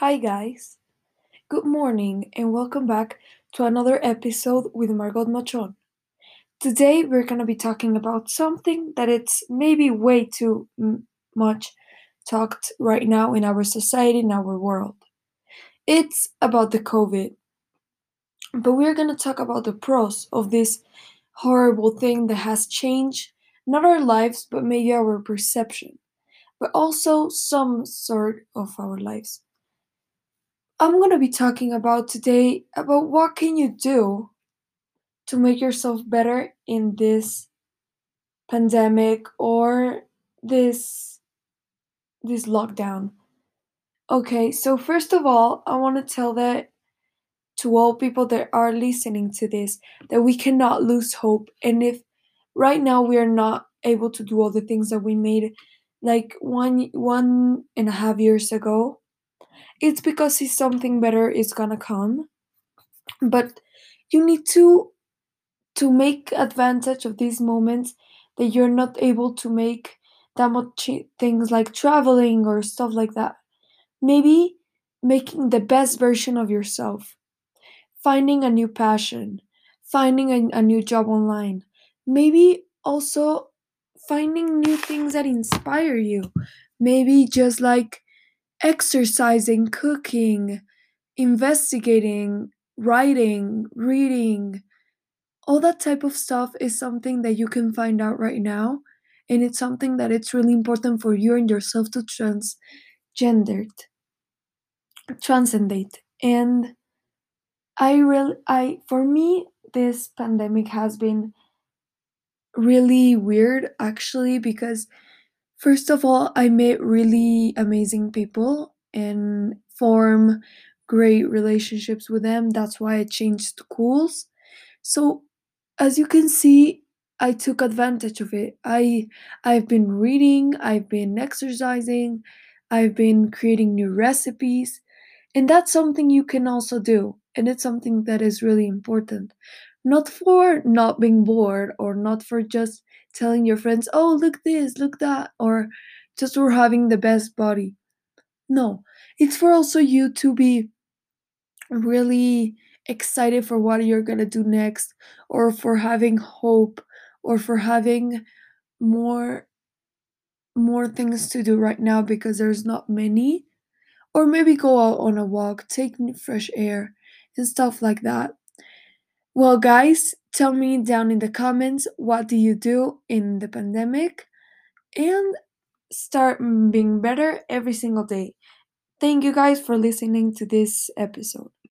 Hi, guys. Good morning, and welcome back to another episode with Margot Machon. Today, we're going to be talking about something that it's maybe way too much talked right now in our society, in our world. It's about the COVID. But we're going to talk about the pros of this horrible thing that has changed not our lives, but maybe our perception, but also some sort of our lives. I'm going to be talking about today about what can you do to make yourself better in this pandemic or this this lockdown. Okay, so first of all, I want to tell that to all people that are listening to this that we cannot lose hope and if right now we are not able to do all the things that we made like one one and a half years ago it's because see something better is gonna come but you need to to make advantage of these moments that you're not able to make that much things like traveling or stuff like that. Maybe making the best version of yourself. Finding a new passion. Finding a, a new job online. Maybe also finding new things that inspire you. Maybe just like exercising cooking investigating writing reading. All that type of stuff is something that you can find out right now and it's something that it's really important for you and yourself to transgender transcendate. And i really i for me this pandemic has been really weird actually because first of all i met really amazing people and form great relationships with them. That's why i changed schools. So as you can see i took advantage of it. I i've been reading i've been exercising i've been creating new recipes and that's something you can also do and it's something that is really important. Not for not being bored or not for just telling your friends oh look this look that or just for having the best body. No it's for also you to be really excited for what you're gonna do next, or for having hope, or for having more more things to do right now because there's not many, or maybe go out on a walk, take fresh air, and stuff like that. Well, guys, tell me down in the comments what do you do in the pandemic, and start being better every single day. Thank you guys for listening to this episode.